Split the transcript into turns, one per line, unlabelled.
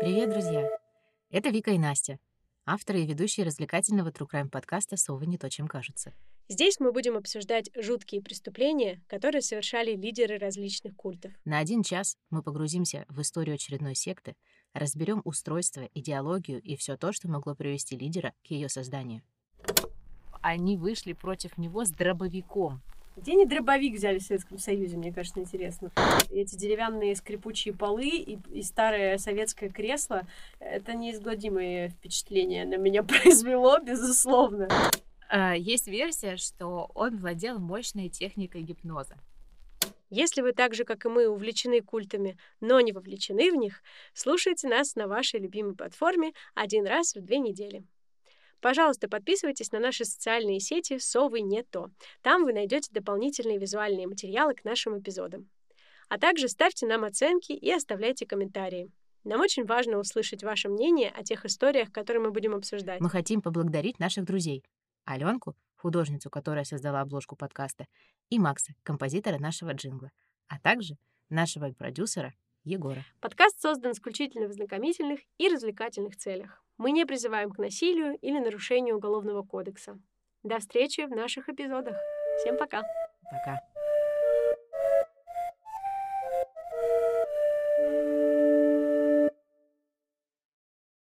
Привет, друзья! Это Вика и Настя, авторы и ведущие развлекательного True Crime подкаста «Совы не то, чем кажется».
Здесь мы будем обсуждать жуткие преступления, которые совершали лидеры различных культов.
На один час мы погрузимся в историю очередной секты, разберем устройство, идеологию и все то, что могло привести лидера к ее созданию. Они вышли против него с дробовиком.
Где они дробовик взяли в Советском Союзе, мне кажется, интересно. Эти деревянные скрипучие полы и, и старое советское кресло — это неизгладимое впечатление на меня произвело, безусловно.
А, есть версия, что он владел мощной техникой гипноза.
Если вы так же, как и мы, увлечены культами, но не вовлечены в них, слушайте нас на вашей любимой платформе один раз в две недели. Пожалуйста, подписывайтесь на наши социальные сети «Совы не то». Там вы найдете дополнительные визуальные материалы к нашим эпизодам. А также ставьте нам оценки и оставляйте комментарии. Нам очень важно услышать ваше мнение о тех историях, которые мы будем обсуждать.
Мы хотим поблагодарить наших друзей. Аленку, художницу, которая создала обложку подкаста, и Макса, композитора нашего джингла, а также нашего продюсера Егора.
Подкаст создан исключительно в знакомительных и развлекательных целях. Мы не призываем к насилию или нарушению Уголовного кодекса. До встречи в наших эпизодах. Всем пока.
Пока.